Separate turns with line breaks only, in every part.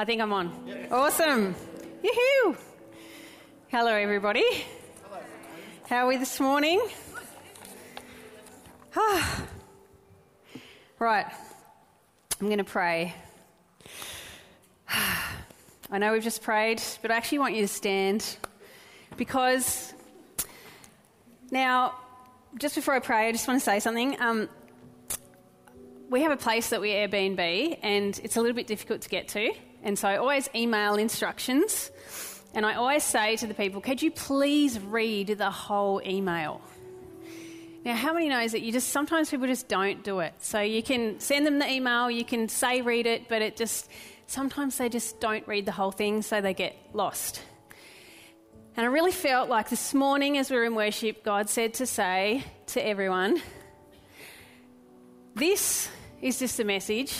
I think I'm on. Awesome. Yoo-hoo. Hello, everybody. Hello. How are we this morning? Ah. right. I'm going to pray. I know we've just prayed, but I actually want you to stand because now, just before I pray, I just want to say something. Um, we have a place that we Airbnb, and it's a little bit difficult to get to. And so I always email instructions, and I always say to the people, could you please read the whole email? Now, how many knows that you just sometimes people just don't do it? So you can send them the email, you can say read it, but it just sometimes they just don't read the whole thing, so they get lost. And I really felt like this morning as we were in worship, God said to say to everyone, This is just a message.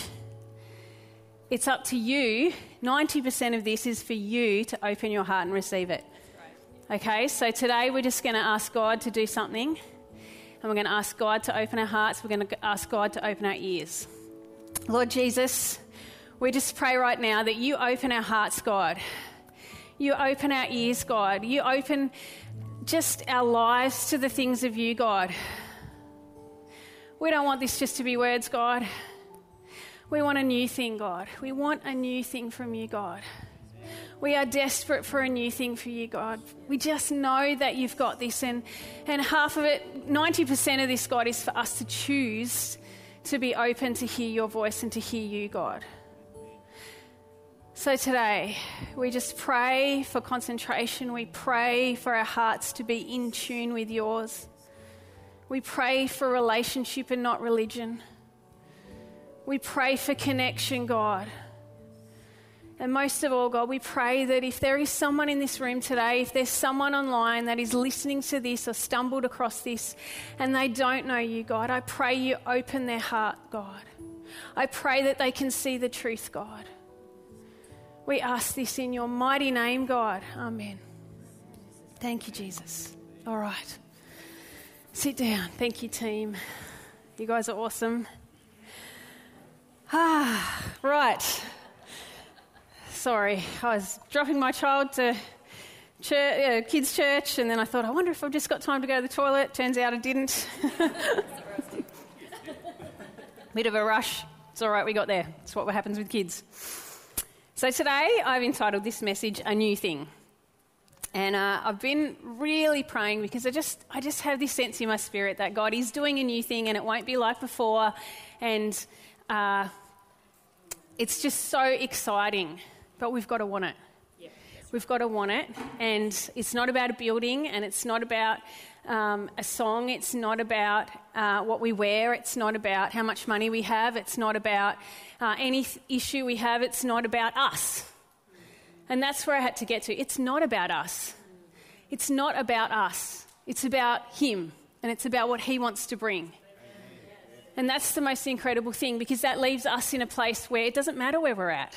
It's up to you. 90% of this is for you to open your heart and receive it. Okay, so today we're just going to ask God to do something. And we're going to ask God to open our hearts. We're going to ask God to open our ears. Lord Jesus, we just pray right now that you open our hearts, God. You open our ears, God. You open just our lives to the things of you, God. We don't want this just to be words, God. We want a new thing, God. We want a new thing from you, God. We are desperate for a new thing for you, God. We just know that you've got this, and, and half of it, 90% of this, God, is for us to choose to be open to hear your voice and to hear you, God. So today, we just pray for concentration. We pray for our hearts to be in tune with yours. We pray for relationship and not religion. We pray for connection, God. And most of all, God, we pray that if there is someone in this room today, if there's someone online that is listening to this or stumbled across this and they don't know you, God, I pray you open their heart, God. I pray that they can see the truth, God. We ask this in your mighty name, God. Amen. Thank you, Jesus. All right. Sit down. Thank you, team. You guys are awesome. Ah, right. Sorry, I was dropping my child to church, uh, kids' church, and then I thought, I wonder if I've just got time to go to the toilet. Turns out I didn't. Bit of a rush. It's all right, we got there. It's what happens with kids. So today I've entitled this message "A New Thing." And uh, I've been really praying because I just, I just have this sense in my spirit that God is doing a new thing and it won't be like before. And uh, it's just so exciting, but we've got to want it. We've got to want it. And it's not about a building and it's not about um, a song. It's not about uh, what we wear. It's not about how much money we have. It's not about uh, any th- issue we have. It's not about us. And that's where I had to get to. It's not about us. It's not about us. It's about Him. And it's about what He wants to bring. And that's the most incredible thing because that leaves us in a place where it doesn't matter where we're at.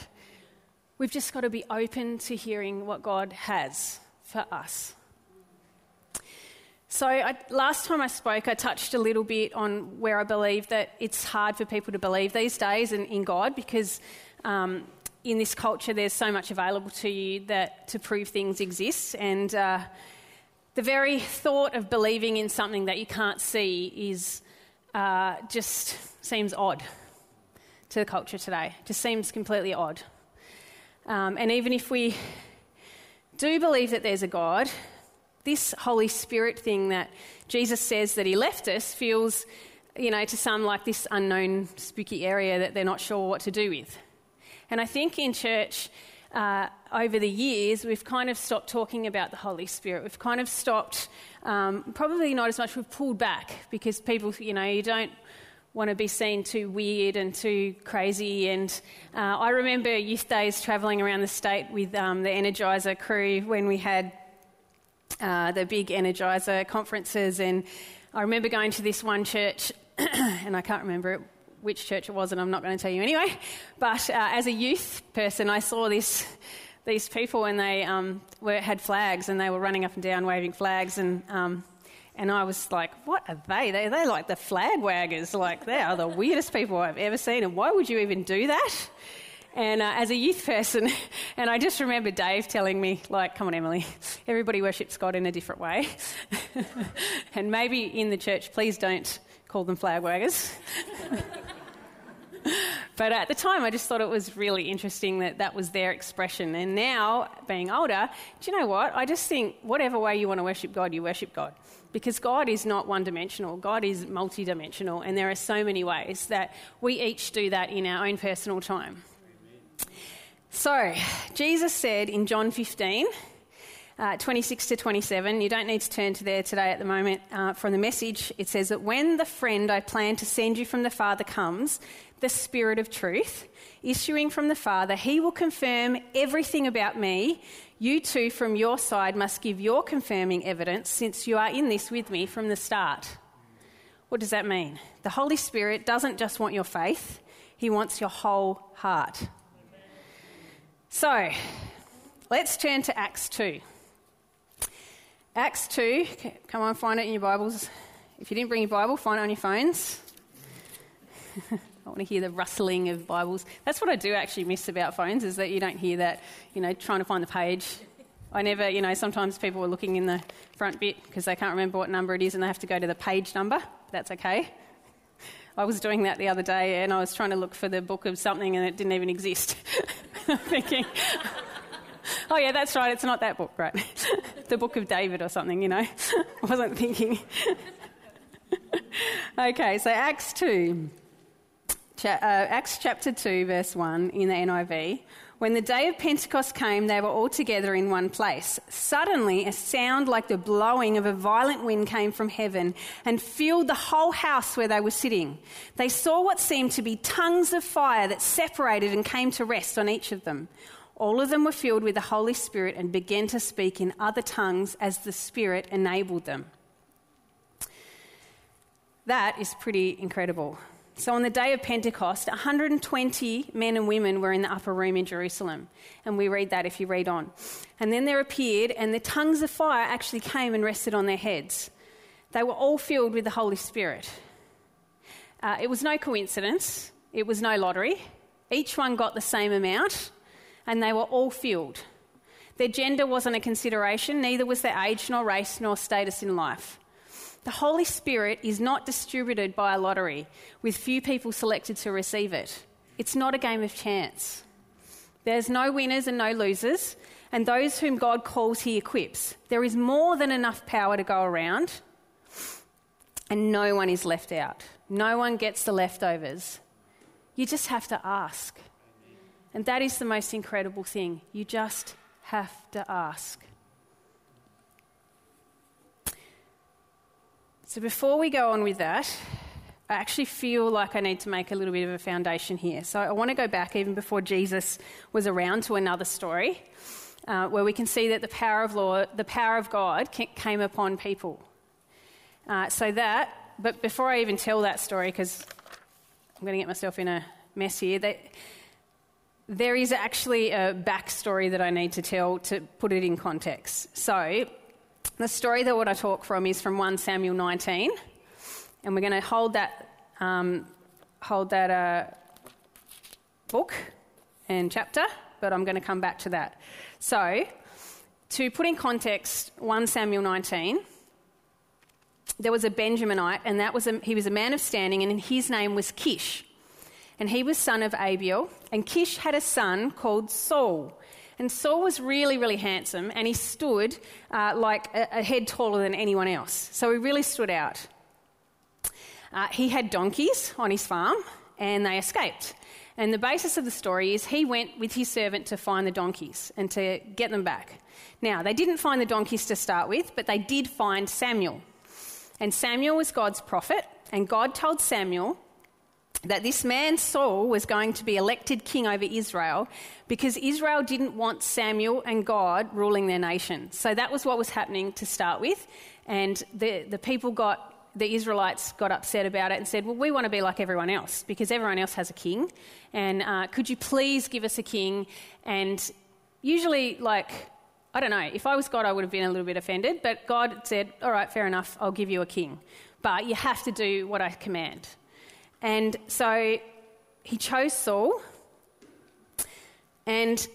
We've just got to be open to hearing what God has for us. So, I, last time I spoke, I touched a little bit on where I believe that it's hard for people to believe these days in, in God because um, in this culture, there's so much available to you that to prove things exist, and uh, the very thought of believing in something that you can't see is uh, just seems odd to the culture today. Just seems completely odd. Um, and even if we do believe that there's a God, this Holy Spirit thing that Jesus says that He left us feels, you know, to some like this unknown spooky area that they're not sure what to do with. And I think in church, uh, over the years, we've kind of stopped talking about the Holy Spirit. We've kind of stopped, um, probably not as much, we've pulled back because people, you know, you don't want to be seen too weird and too crazy. And uh, I remember youth days travelling around the state with um, the Energizer crew when we had uh, the big Energizer conferences. And I remember going to this one church, and I can't remember it which church it was, and I'm not going to tell you anyway. But uh, as a youth person, I saw this, these people, and they um, were, had flags, and they were running up and down waving flags, and um, and I was like, what are they? they? They're like the flag waggers. Like, they are the weirdest people I've ever seen, and why would you even do that? and uh, as a youth person, and I just remember Dave telling me, like, come on, Emily, everybody worships God in a different way. and maybe in the church, please don't call them flag waggers. but at the time, I just thought it was really interesting that that was their expression. And now, being older, do you know what? I just think whatever way you want to worship God, you worship God. Because God is not one dimensional, God is multi-dimensional, and there are so many ways that we each do that in our own personal time. So, Jesus said in John 15, uh, 26 to 27. You don't need to turn to there today at the moment. Uh, from the message, it says that when the friend I plan to send you from the Father comes, the Spirit of truth, issuing from the Father, he will confirm everything about me. You too, from your side, must give your confirming evidence since you are in this with me from the start. What does that mean? The Holy Spirit doesn't just want your faith, he wants your whole heart. So, let's turn to Acts 2. Acts 2, come on, find it in your Bibles. If you didn't bring your Bible, find it on your phones. I want to hear the rustling of Bibles. That's what I do actually miss about phones, is that you don't hear that, you know, trying to find the page. I never, you know, sometimes people are looking in the front bit because they can't remember what number it is and they have to go to the page number. That's okay. I was doing that the other day and I was trying to look for the book of something and it didn't even exist. I'm thinking, oh, yeah, that's right, it's not that book, right? the book of David or something, you know. I wasn't thinking. okay, so Acts 2. uh, Acts chapter 2, verse 1 in the NIV. When the day of Pentecost came, they were all together in one place. Suddenly, a sound like the blowing of a violent wind came from heaven and filled the whole house where they were sitting. They saw what seemed to be tongues of fire that separated and came to rest on each of them. All of them were filled with the Holy Spirit and began to speak in other tongues as the Spirit enabled them. That is pretty incredible. So, on the day of Pentecost, 120 men and women were in the upper room in Jerusalem. And we read that if you read on. And then there appeared, and the tongues of fire actually came and rested on their heads. They were all filled with the Holy Spirit. Uh, it was no coincidence, it was no lottery. Each one got the same amount, and they were all filled. Their gender wasn't a consideration, neither was their age, nor race, nor status in life. The Holy Spirit is not distributed by a lottery with few people selected to receive it. It's not a game of chance. There's no winners and no losers, and those whom God calls, He equips. There is more than enough power to go around, and no one is left out. No one gets the leftovers. You just have to ask. And that is the most incredible thing. You just have to ask. So before we go on with that, I actually feel like I need to make a little bit of a foundation here. So I want to go back even before Jesus was around to another story uh, where we can see that the power of law, the power of God came upon people. Uh, so that, but before I even tell that story, because I'm going to get myself in a mess here, that there is actually a backstory that I need to tell to put it in context. So the story that I want to talk from is from 1 Samuel 19, and we're going to hold that, um, hold that uh, book and chapter, but I'm going to come back to that. So, to put in context 1 Samuel 19, there was a Benjaminite, and that was a, he was a man of standing, and his name was Kish. And he was son of Abiel, and Kish had a son called Saul. And Saul was really, really handsome, and he stood uh, like a, a, head taller than anyone else. So he really stood out. Uh, he had donkeys on his farm, and they escaped. And the basis of the story is he went with his servant to find the donkeys and to get them back. Now, they didn't find the donkeys to start with, but they did find Samuel. And Samuel was God's prophet, and God told Samuel that this man Saul was going to be elected king over Israel because Israel didn't want Samuel and God ruling their nation. So that was what was happening to start with. And the, the people got, the Israelites got upset about it and said, Well, we want to be like everyone else because everyone else has a king. And uh, could you please give us a king? And usually, like, I don't know, if I was God, I would have been a little bit offended. But God said, All right, fair enough, I'll give you a king. But you have to do what I command. And so he chose Saul. And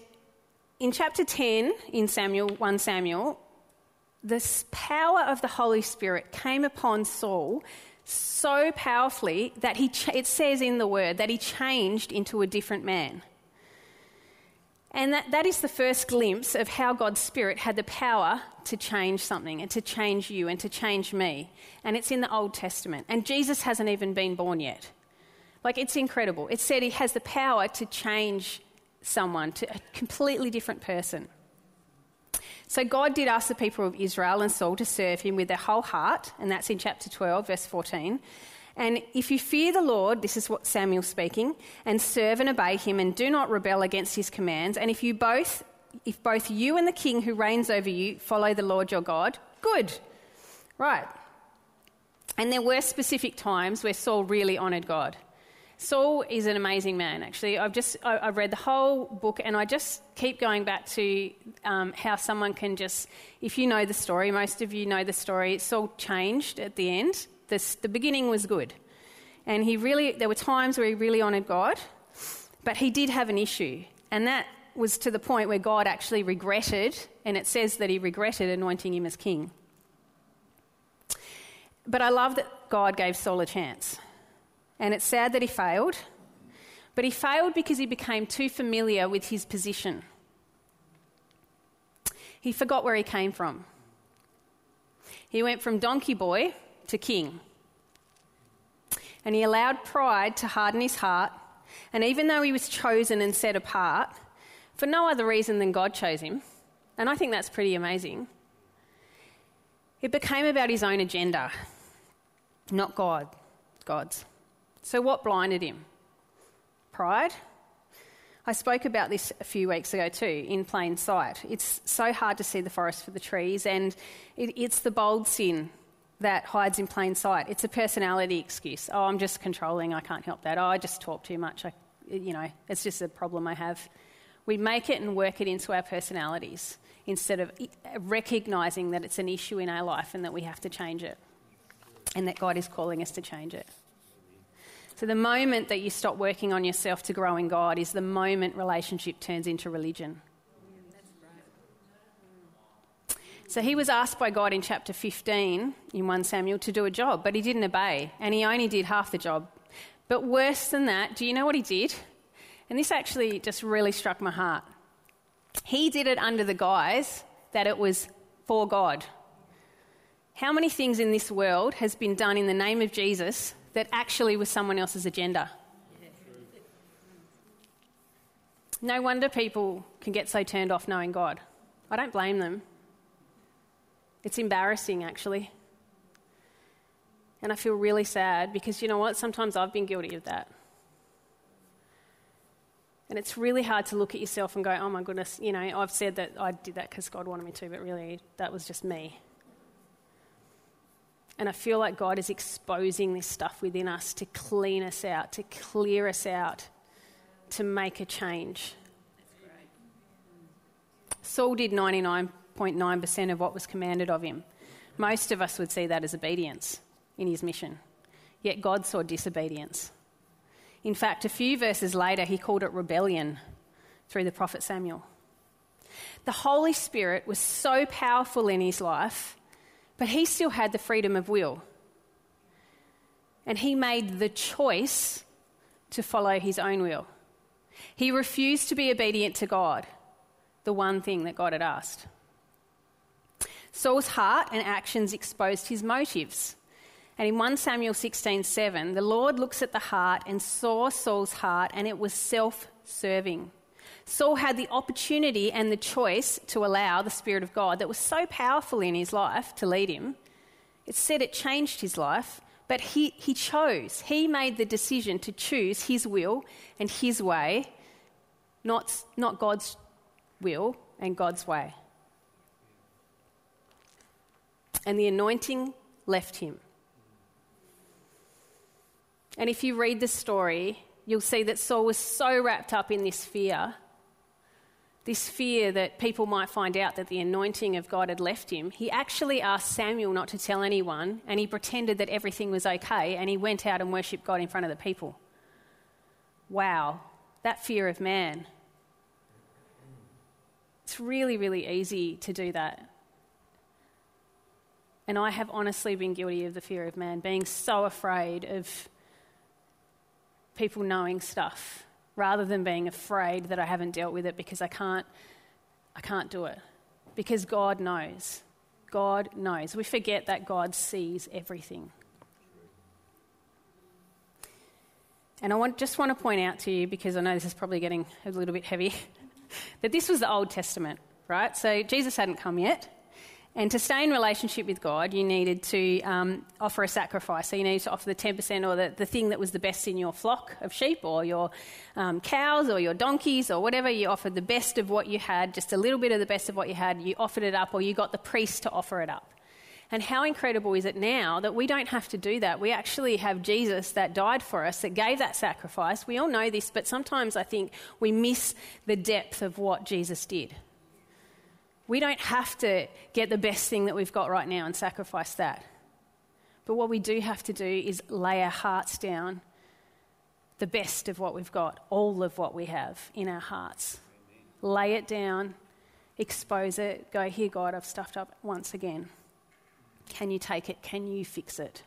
in chapter 10 in Samuel, 1 Samuel, this power of the Holy Spirit came upon Saul so powerfully that he, it says in the word that he changed into a different man. And that, that is the first glimpse of how God's Spirit had the power to change something and to change you and to change me. And it's in the Old Testament. And Jesus hasn't even been born yet. Like, it's incredible. It said he has the power to change someone to a completely different person. So, God did ask the people of Israel and Saul to serve him with their whole heart, and that's in chapter 12, verse 14. And if you fear the Lord, this is what Samuel's speaking, and serve and obey him and do not rebel against his commands, and if you both if both you and the king who reigns over you follow the Lord your God, good. Right. And there were specific times where Saul really honoured God. Saul is an amazing man, actually. I've just I, have read the whole book, and I just keep going back to um, how someone can just, if you know the story, most of you know the story. Saul changed at the end this, the beginning was good. And he really, there were times where he really honoured God, but he did have an issue. And that was to the point where God actually regretted, and it says that he regretted anointing him as king. But I love that God gave Saul a chance. And it's sad that he failed, but he failed because he became too familiar with his position. He forgot where he came from. He went from donkey boy to king. And he allowed pride to harden his heart. And even though he was chosen and set apart, for no other reason than God chose him, and I think that's pretty amazing, it became about his own agenda, not God, God's. So, what blinded him? Pride? I spoke about this a few weeks ago too, in plain sight. It's so hard to see the forest for the trees, and it, it's the bold sin that hides in plain sight. It's a personality excuse. Oh, I'm just controlling. I can't help that. Oh, I just talk too much. I, you know, it's just a problem I have. We make it and work it into our personalities instead of recognizing that it's an issue in our life and that we have to change it and that God is calling us to change it. So, the moment that you stop working on yourself to grow in God is the moment relationship turns into religion. So he was asked by God in chapter 15 in 1 Samuel to do a job, but he didn't obey, and he only did half the job. But worse than that, do you know what he did? And this actually just really struck my heart. He did it under the guise that it was for God. How many things in this world has been done in the name of Jesus that actually was someone else's agenda? No wonder people can get so turned off knowing God. I don't blame them. It's embarrassing, actually. And I feel really sad because you know what? Sometimes I've been guilty of that. And it's really hard to look at yourself and go, oh my goodness, you know, I've said that I did that because God wanted me to, but really that was just me. And I feel like God is exposing this stuff within us to clean us out, to clear us out, to make a change. Saul did 99 0.9% of what was commanded of him. Most of us would see that as obedience in his mission. Yet God saw disobedience. In fact, a few verses later, he called it rebellion through the prophet Samuel. The Holy Spirit was so powerful in his life, but he still had the freedom of will. And he made the choice to follow his own will. He refused to be obedient to God, the one thing that God had asked. Saul's heart and actions exposed his motives. And in 1 Samuel 16:7, the Lord looks at the heart and saw Saul's heart, and it was self serving. Saul had the opportunity and the choice to allow the Spirit of God that was so powerful in his life to lead him. It said it changed his life, but he, he chose. He made the decision to choose his will and his way, not, not God's will and God's way and the anointing left him. And if you read the story, you'll see that Saul was so wrapped up in this fear, this fear that people might find out that the anointing of God had left him. He actually asked Samuel not to tell anyone, and he pretended that everything was okay, and he went out and worshipped God in front of the people. Wow, that fear of man. It's really, really easy to do that. And I have honestly been guilty of the fear of man, being so afraid of people knowing stuff rather than being afraid that I haven't dealt with it because I can't, I can't do it. Because God knows. God knows. We forget that God sees everything. And I want, just want to point out to you, because I know this is probably getting a little bit heavy, that this was the Old Testament, right? So Jesus hadn't come yet. And to stay in relationship with God, you needed to um, offer a sacrifice. So you needed to offer the 10% or the, the thing that was the best in your flock of sheep or your um, cows or your donkeys or whatever. You offered the best of what you had, just a little bit of the best of what you had. You offered it up or you got the priest to offer it up. And how incredible is it now that we don't have to do that? We actually have Jesus that died for us, that gave that sacrifice. We all know this, but sometimes I think we miss the depth of what Jesus did. We don't have to get the best thing that we've got right now and sacrifice that. But what we do have to do is lay our hearts down, the best of what we've got, all of what we have in our hearts. Lay it down, expose it, go, Here, God, I've stuffed up once again. Can you take it? Can you fix it?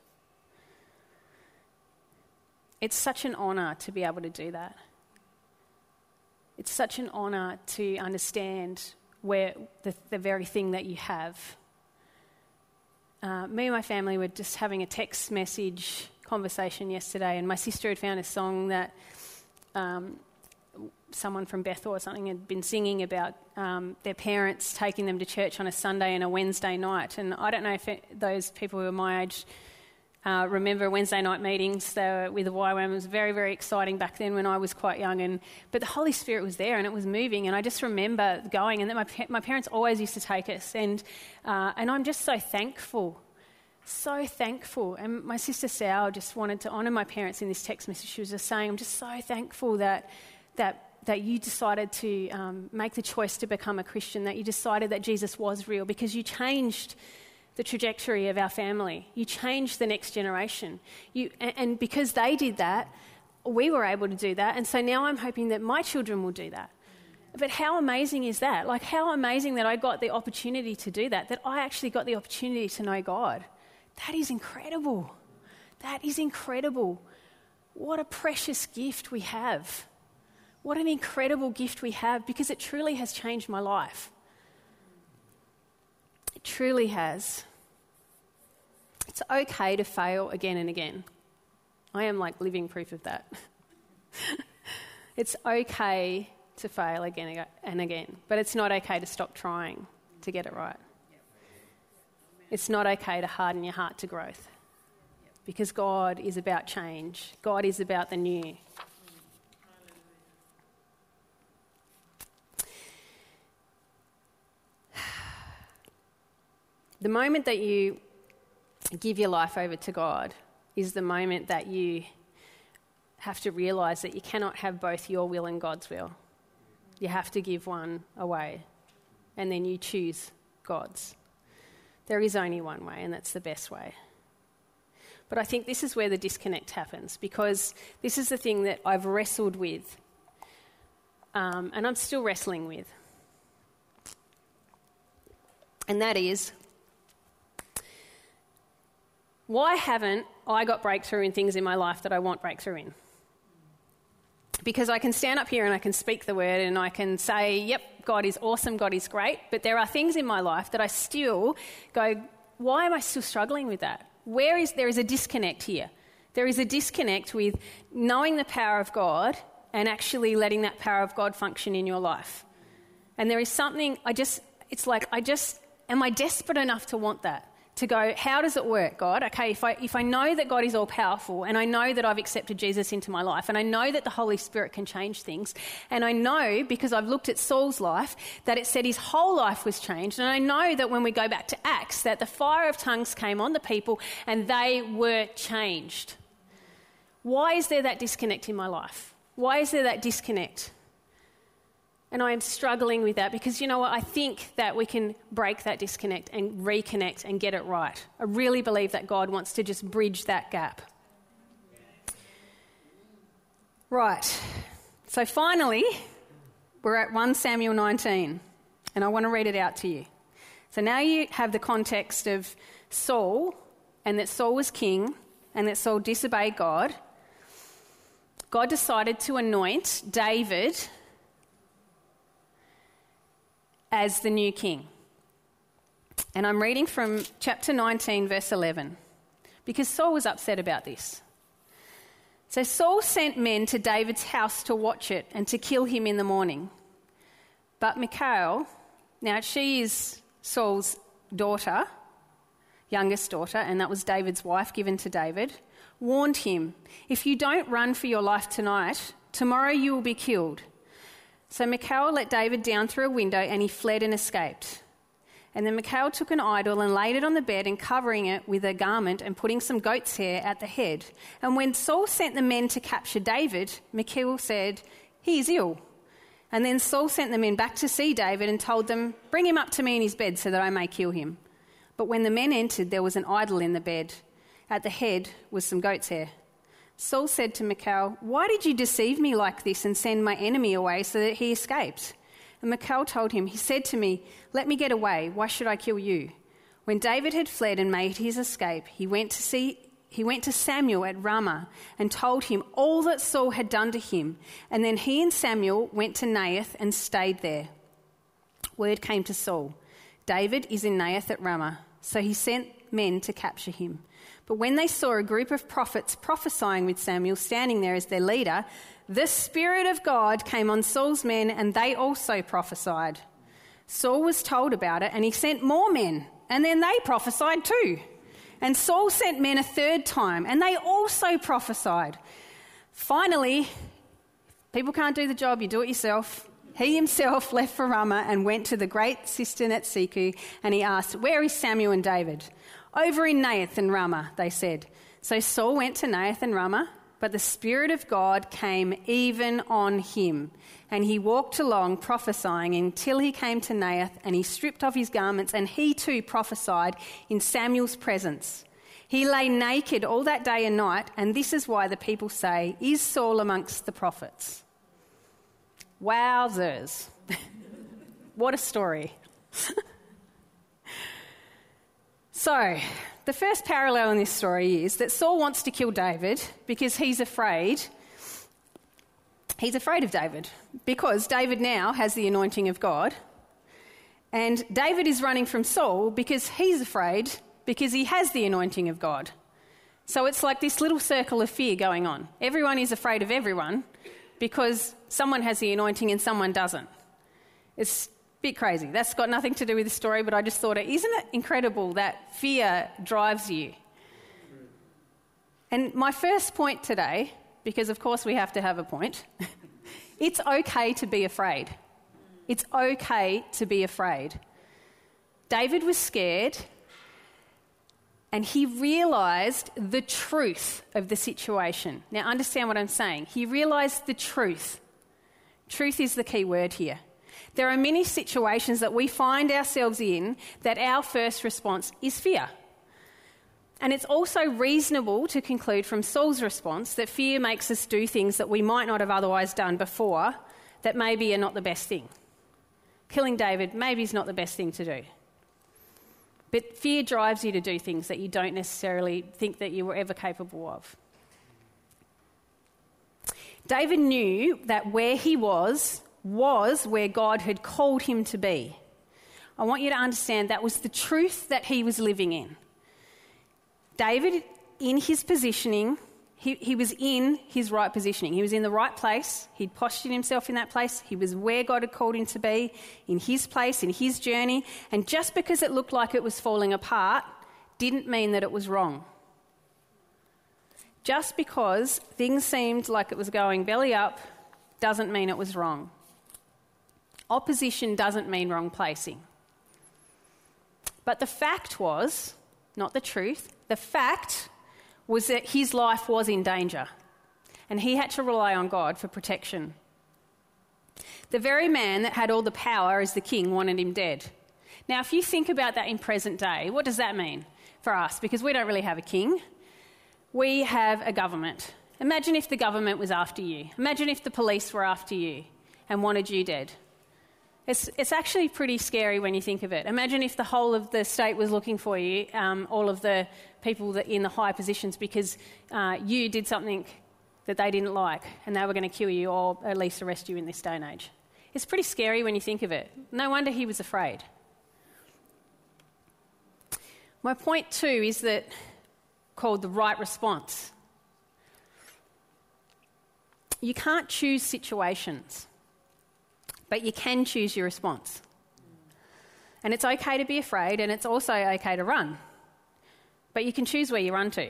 It's such an honour to be able to do that. It's such an honour to understand where the, the very thing that you have. Uh, me and my family were just having a text message conversation yesterday, and my sister had found a song that um, someone from Bethel or something had been singing about um, their parents taking them to church on a Sunday and a Wednesday night. And I don't know if it, those people who are my age uh, remember Wednesday night meetings with the YWAM. It was very, very exciting back then when I was quite young. And, but the Holy Spirit was there and it was moving. And I just remember going, and then my, my parents always used to take us. And, uh, and I'm just so thankful. So thankful. And my sister Sal just wanted to honour my parents in this text message. She was just saying, I'm just so thankful that, that that you decided to um, make the choice to become a Christian, that you decided that Jesus was real because you changed the trajectory of our family. You change the next generation. You, and, and because they did that, we were able to do that. And so now I'm hoping that my children will do that. But how amazing is that? Like, how amazing that I got the opportunity to do that, that I actually got the opportunity to know God. That is incredible. That is incredible. What a precious gift we have. What an incredible gift we have because it truly has changed my life. It truly has. It's okay to fail again and again. I am like living proof of that. it's okay to fail again and again, but it's not okay to stop trying to get it right. It's not okay to harden your heart to growth because God is about change, God is about the new. The moment that you give your life over to God is the moment that you have to realize that you cannot have both your will and God's will. You have to give one away, and then you choose God's. There is only one way, and that's the best way. But I think this is where the disconnect happens because this is the thing that I've wrestled with um, and I'm still wrestling with. And that is why haven't I got breakthrough in things in my life that I want breakthrough in? Because I can stand up here and I can speak the word and I can say, yep, God is awesome, God is great, but there are things in my life that I still go, why am I still struggling with that? Where is there is a disconnect here? There is a disconnect with knowing the power of God and actually letting that power of God function in your life. And there is something I just it's like I just am I desperate enough to want that? To go, how does it work, God? Okay, if I, if I know that God is all powerful and I know that I've accepted Jesus into my life and I know that the Holy Spirit can change things and I know because I've looked at Saul's life that it said his whole life was changed and I know that when we go back to Acts that the fire of tongues came on the people and they were changed. Why is there that disconnect in my life? Why is there that disconnect? And I am struggling with that because you know what? I think that we can break that disconnect and reconnect and get it right. I really believe that God wants to just bridge that gap. Right. So finally, we're at 1 Samuel 19. And I want to read it out to you. So now you have the context of Saul, and that Saul was king, and that Saul disobeyed God. God decided to anoint David as the new king. And I'm reading from chapter 19, verse 11, because Saul was upset about this. So Saul sent men to David's house to watch it and to kill him in the morning. But Michal, now she is Saul's daughter, youngest daughter, and that was David's wife given to David, warned him, If you don't run for your life tonight, tomorrow you will be killed. So Michal let David down through a window and he fled and escaped. And then Michal took an idol and laid it on the bed and covering it with a garment and putting some goat's hair at the head. And when Saul sent the men to capture David, Michal said, He is ill. And then Saul sent the men back to see David and told them, Bring him up to me in his bed so that I may kill him. But when the men entered, there was an idol in the bed. At the head was some goat's hair. Saul said to Michal, Why did you deceive me like this and send my enemy away so that he escaped? And Michal told him, He said to me, Let me get away. Why should I kill you? When David had fled and made his escape, he went to see. He went to Samuel at Ramah and told him all that Saul had done to him. And then he and Samuel went to Naioth and stayed there. Word came to Saul David is in Naioth at Ramah. So he sent men to capture him. But when they saw a group of prophets prophesying with Samuel standing there as their leader, the Spirit of God came on Saul's men and they also prophesied. Saul was told about it and he sent more men, and then they prophesied too. And Saul sent men a third time and they also prophesied. Finally, people can't do the job, you do it yourself. He himself left for Ramah and went to the great cistern at Seku and he asked, Where is Samuel and David? Over in Naioth and Ramah, they said. So Saul went to Naioth and Ramah, but the Spirit of God came even on him. And he walked along prophesying until he came to Naioth, and he stripped off his garments, and he too prophesied in Samuel's presence. He lay naked all that day and night, and this is why the people say, Is Saul amongst the prophets? Wowzers. what a story. So, the first parallel in this story is that Saul wants to kill David because he's afraid. He's afraid of David because David now has the anointing of God. And David is running from Saul because he's afraid because he has the anointing of God. So it's like this little circle of fear going on. Everyone is afraid of everyone because someone has the anointing and someone doesn't. It's Bit crazy. That's got nothing to do with the story, but I just thought, isn't it incredible that fear drives you? And my first point today, because of course we have to have a point, it's okay to be afraid. It's okay to be afraid. David was scared and he realized the truth of the situation. Now, understand what I'm saying. He realized the truth. Truth is the key word here. There are many situations that we find ourselves in that our first response is fear. And it's also reasonable to conclude from Saul's response that fear makes us do things that we might not have otherwise done before that maybe are not the best thing. Killing David maybe is not the best thing to do. But fear drives you to do things that you don't necessarily think that you were ever capable of. David knew that where he was was where God had called him to be. I want you to understand that was the truth that he was living in. David, in his positioning, he, he, was in his right positioning. He was in the right place. He'd postured himself in that place. He was where God had called him to be, in his place, in his journey. And just because it looked like it was falling apart didn't mean that it was wrong. Just because things seemed like it was going belly up doesn't mean it was wrong. Opposition doesn't mean wrong placing. But the fact was, not the truth, the fact was that his life was in danger and he had to rely on God for protection. The very man that had all the power as the king wanted him dead. Now, if you think about that in present day, what does that mean for us? Because we don't really have a king, we have a government. Imagine if the government was after you. Imagine if the police were after you and wanted you dead. It's, it's actually pretty scary when you think of it. Imagine if the whole of the state was looking for you, um, all of the people in the high positions, because uh, you did something that they didn't like and they were going to kill you or at least arrest you in this day and age. It's pretty scary when you think of it. No wonder he was afraid. My point two is that called the right response. You can't choose situations, but you can choose your response. And it's okay to be afraid, and it's also okay to run. But you can choose where you run to.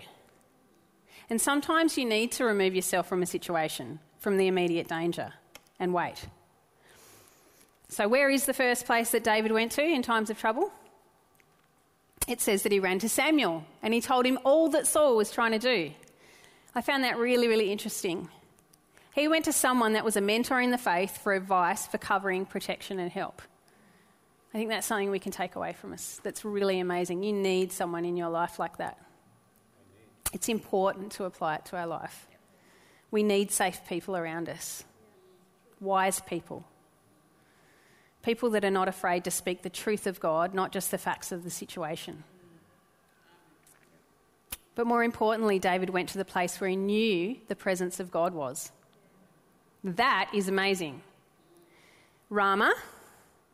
And sometimes you need to remove yourself from a situation, from the immediate danger, and wait. So, where is the first place that David went to in times of trouble? It says that he ran to Samuel and he told him all that Saul was trying to do. I found that really, really interesting. He went to someone that was a mentor in the faith for advice, for covering, protection, and help. I think that's something we can take away from us that's really amazing. You need someone in your life like that. It's important to apply it to our life. We need safe people around us, wise people, people that are not afraid to speak the truth of God, not just the facts of the situation. But more importantly, David went to the place where he knew the presence of God was. That is amazing. Ramah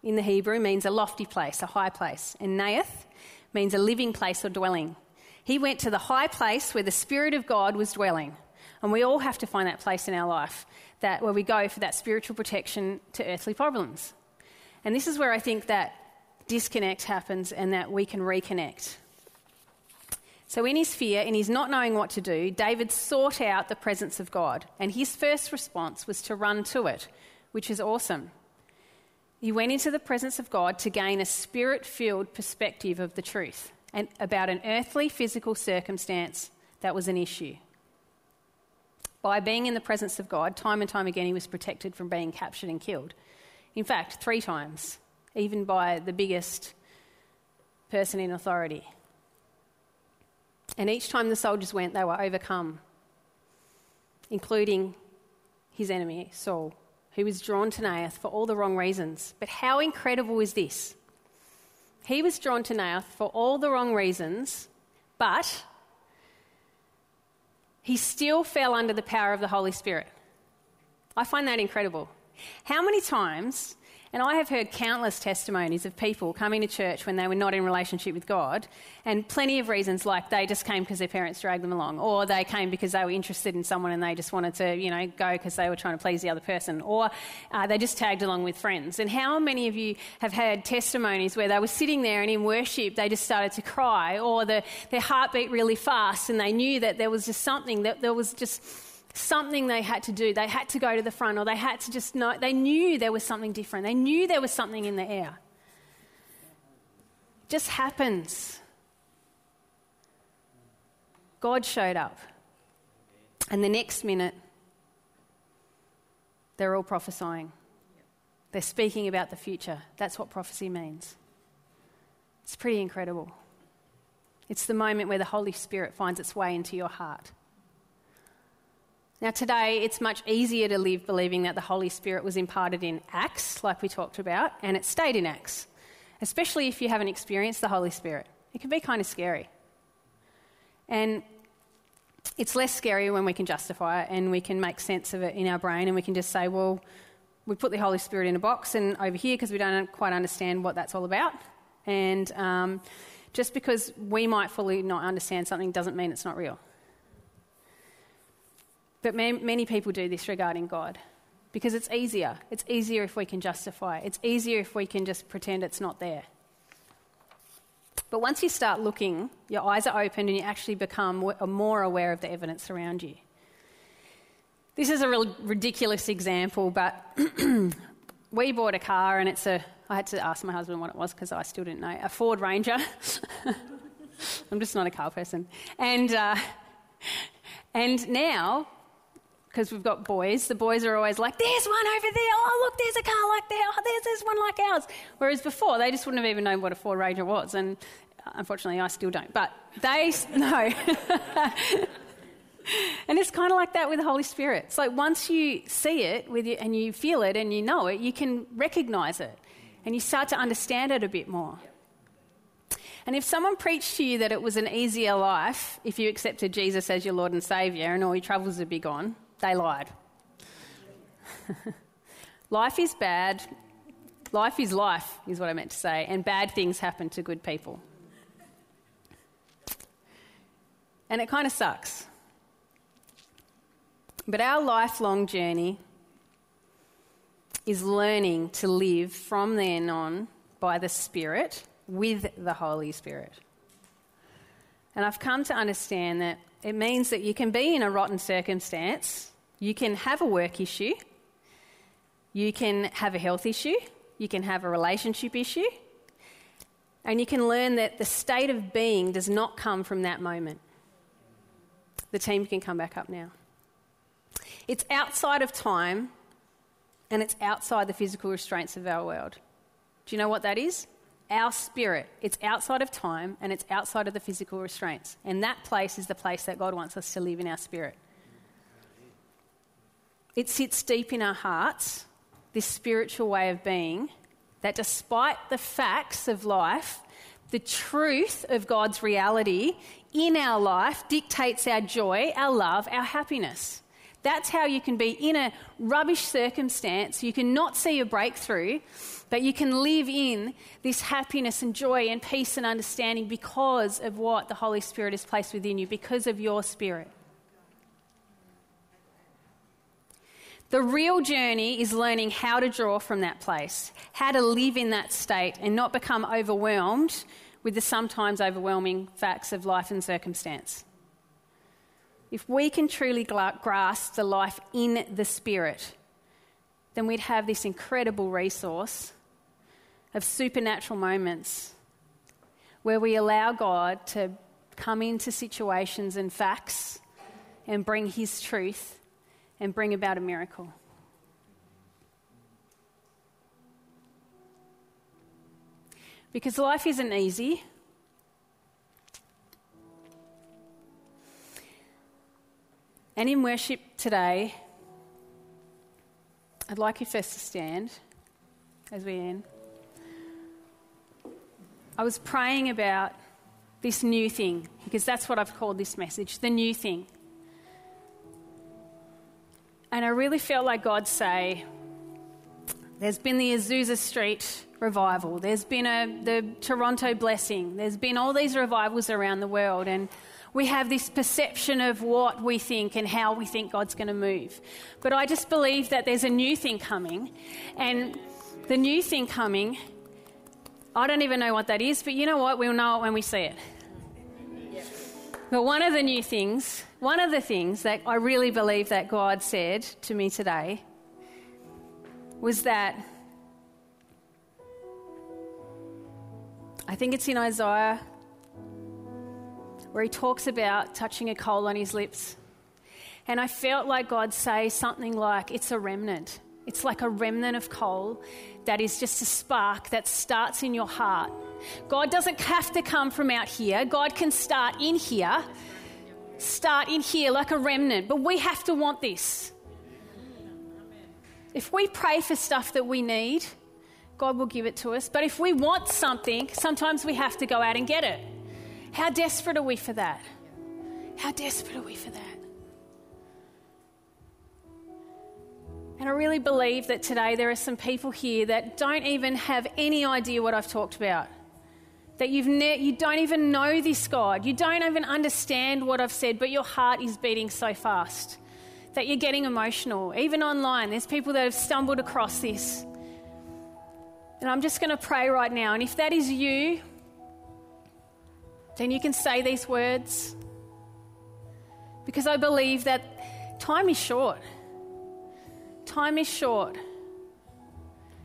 in the Hebrew means a lofty place, a high place, and Naioth means a living place or dwelling. He went to the high place where the Spirit of God was dwelling. And we all have to find that place in our life that where we go for that spiritual protection to earthly problems. And this is where I think that disconnect happens and that we can reconnect. So, in his fear, in his not knowing what to do, David sought out the presence of God, and his first response was to run to it, which is awesome. He went into the presence of God to gain a spirit filled perspective of the truth and about an earthly physical circumstance that was an issue. By being in the presence of God, time and time again, he was protected from being captured and killed. In fact, three times, even by the biggest person in authority. And each time the soldiers went, they were overcome, including his enemy, Saul, who was drawn to Naioth for all the wrong reasons. But how incredible is this? He was drawn to Naioth for all the wrong reasons, but he still fell under the power of the Holy Spirit. I find that incredible. How many times and I have heard countless testimonies of people coming to church when they were not in relationship with God, and plenty of reasons like they just came because their parents dragged them along, or they came because they were interested in someone and they just wanted to, you know, go because they were trying to please the other person, or uh, they just tagged along with friends. And how many of you have had testimonies where they were sitting there and in worship they just started to cry, or the, their heart beat really fast and they knew that there was just something that there was just something they had to do. They had to go to the front, or they had to just know, they knew there was something different. They knew there was something in the air. It just happens. God showed up. And the next minute, they're all prophesying. They're speaking about the future. That's what prophecy means. It's pretty incredible. It's the moment where the Holy Spirit finds its way into your heart. Now, today it's much easier to live believing that the Holy Spirit was imparted in Acts, like we talked about, and it stayed in Acts, especially if you haven't experienced the Holy Spirit. It can be kind of scary. And it's less scary when we can justify it and we can make sense of it in our brain and we can just say, well, we put the Holy Spirit in a box and over here because we don't quite understand what that's all about. And um, just because we might fully not understand something doesn't mean it's not real. But many people do this regarding God because it's easier. It's easier if we can justify it, it's easier if we can just pretend it's not there. But once you start looking, your eyes are opened and you actually become more aware of the evidence around you. This is a real ridiculous example, but we bought a car and it's a, I had to ask my husband what it was because I still didn't know, a Ford Ranger. I'm just not a car person. And, uh, and now because we've got boys, the boys are always like, there's one over there. Oh, look, there's a car like that. Oh, there's, there's one like ours. Whereas before, they just wouldn't have even known what a Ford Ranger was. And uh, unfortunately, I still don't. But they know. and it's kind of like that with the Holy Spirit. It's like once you see it with you and you feel it and you know it, you can recognize it. and you start to understand it a bit more. And if someone preached to you that it was an easier life if you accepted Jesus as your Lord and Saviour and all your troubles would be gone, they lied. life is bad. Life is life, is what I meant to say, and bad things happen to good people. And it kind of sucks. But our lifelong journey is learning to live from then on by the Spirit with the Holy Spirit. And I've come to understand that it means that you can be in a rotten circumstance, you can have a work issue, you can have a health issue, you can have a relationship issue, and you can learn that the state of being does not come from that moment. The team can come back up now. It's outside of time and it's outside the physical restraints of our world. Do you know what that is? Our spirit. It's outside of time and it's outside of the physical restraints. And that place is the place that God wants us to live in our spirit. It sits deep in our hearts, this spiritual way of being, that despite the facts of life, the truth of God's reality in our life dictates our joy, our love, our happiness. That's how you can be in a rubbish circumstance. You can not see a breakthrough, but you can live in this happiness and joy and peace and understanding because of what the Holy Spirit has placed within you, because of your spirit. The real journey is learning how to draw from that place, how to live in that state and not become overwhelmed with the sometimes overwhelming facts of life and circumstance. If we can truly grasp the life in the Spirit, then we'd have this incredible resource of supernatural moments where we allow God to come into situations and facts and bring His truth and bring about a miracle. Because life isn't easy. And in worship today, I'd like you first to stand as we end. I was praying about this new thing because that's what I've called this message the new thing. And I really felt like God say, there's been the Azusa Street revival, there's been a, the Toronto blessing, there's been all these revivals around the world, and we have this perception of what we think and how we think God's going to move. But I just believe that there's a new thing coming. And the new thing coming, I don't even know what that is, but you know what? We'll know it when we see it. But one of the new things, one of the things that I really believe that God said to me today was that I think it's in Isaiah where he talks about touching a coal on his lips. And I felt like God say something like, It's a remnant. It's like a remnant of coal that is just a spark that starts in your heart. God doesn't have to come from out here, God can start in here. Start in here like a remnant, but we have to want this. If we pray for stuff that we need, God will give it to us. But if we want something, sometimes we have to go out and get it. How desperate are we for that? How desperate are we for that? And I really believe that today there are some people here that don't even have any idea what I've talked about. That you've ne- you don't even know this God. You don't even understand what I've said, but your heart is beating so fast that you're getting emotional. Even online, there's people that have stumbled across this. And I'm just going to pray right now. And if that is you, then you can say these words. Because I believe that time is short. Time is short.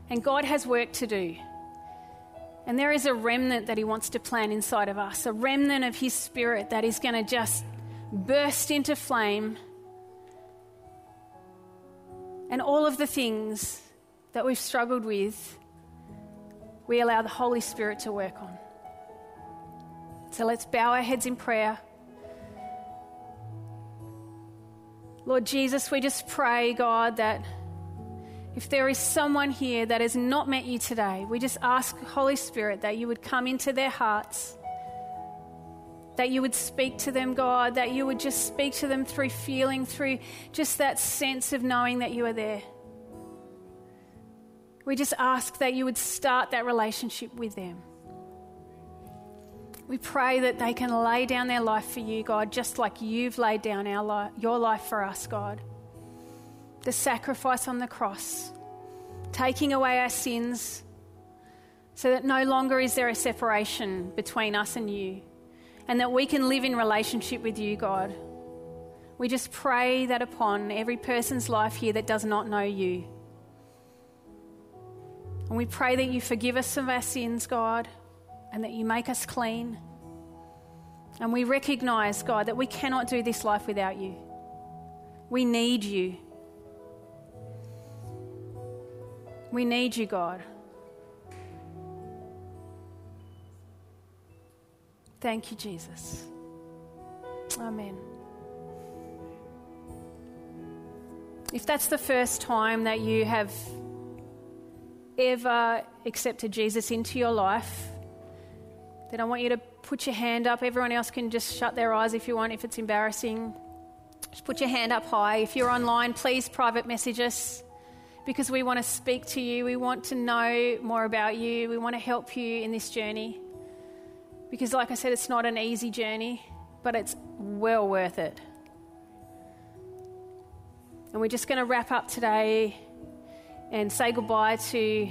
And God has work to do. And there is a remnant that He wants to plant inside of us, a remnant of His Spirit that is going to just burst into flame. And all of the things that we've struggled with, we allow the Holy Spirit to work on. So let's bow our heads in prayer. Lord Jesus, we just pray, God, that If there is someone here that has not met you today, we just ask, Holy Spirit, that you would come into their hearts, that you would speak to them, God, that you would just speak to them through feeling, through just that sense of knowing that you are there. We just ask that you would start that relationship with them. We pray that they can lay down their life for you, God, just like you've laid down our li- your life for us, God the sacrifice on the cross, taking away our sins, so that no longer is there a separation between us and you, and that we can live in relationship with you, God. We just pray that upon every person's life here that does not know you. And we pray that you forgive us of our sins, God, and that you make us clean. And we recognize, God, that we cannot do this life without you. We need you. We need you, God. Thank you, Jesus. Amen. If that's the first time that you have ever accepted Jesus into your life, then I want you to put your hand up. Everyone else can just shut their eyes if you want, if it's embarrassing. Just put your hand up high. If you're online, please private message us because we want to speak to you. We want to know more about you. We want to help you in this journey. Because, like I said, it's not an easy journey, but it's well worth it. And we're just going to wrap up today and say goodbye to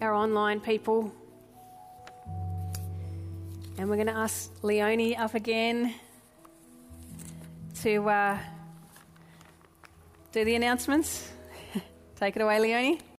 our online people. And we're going to ask Leonie up again to uh, do the announcements. Take it away, Leonie.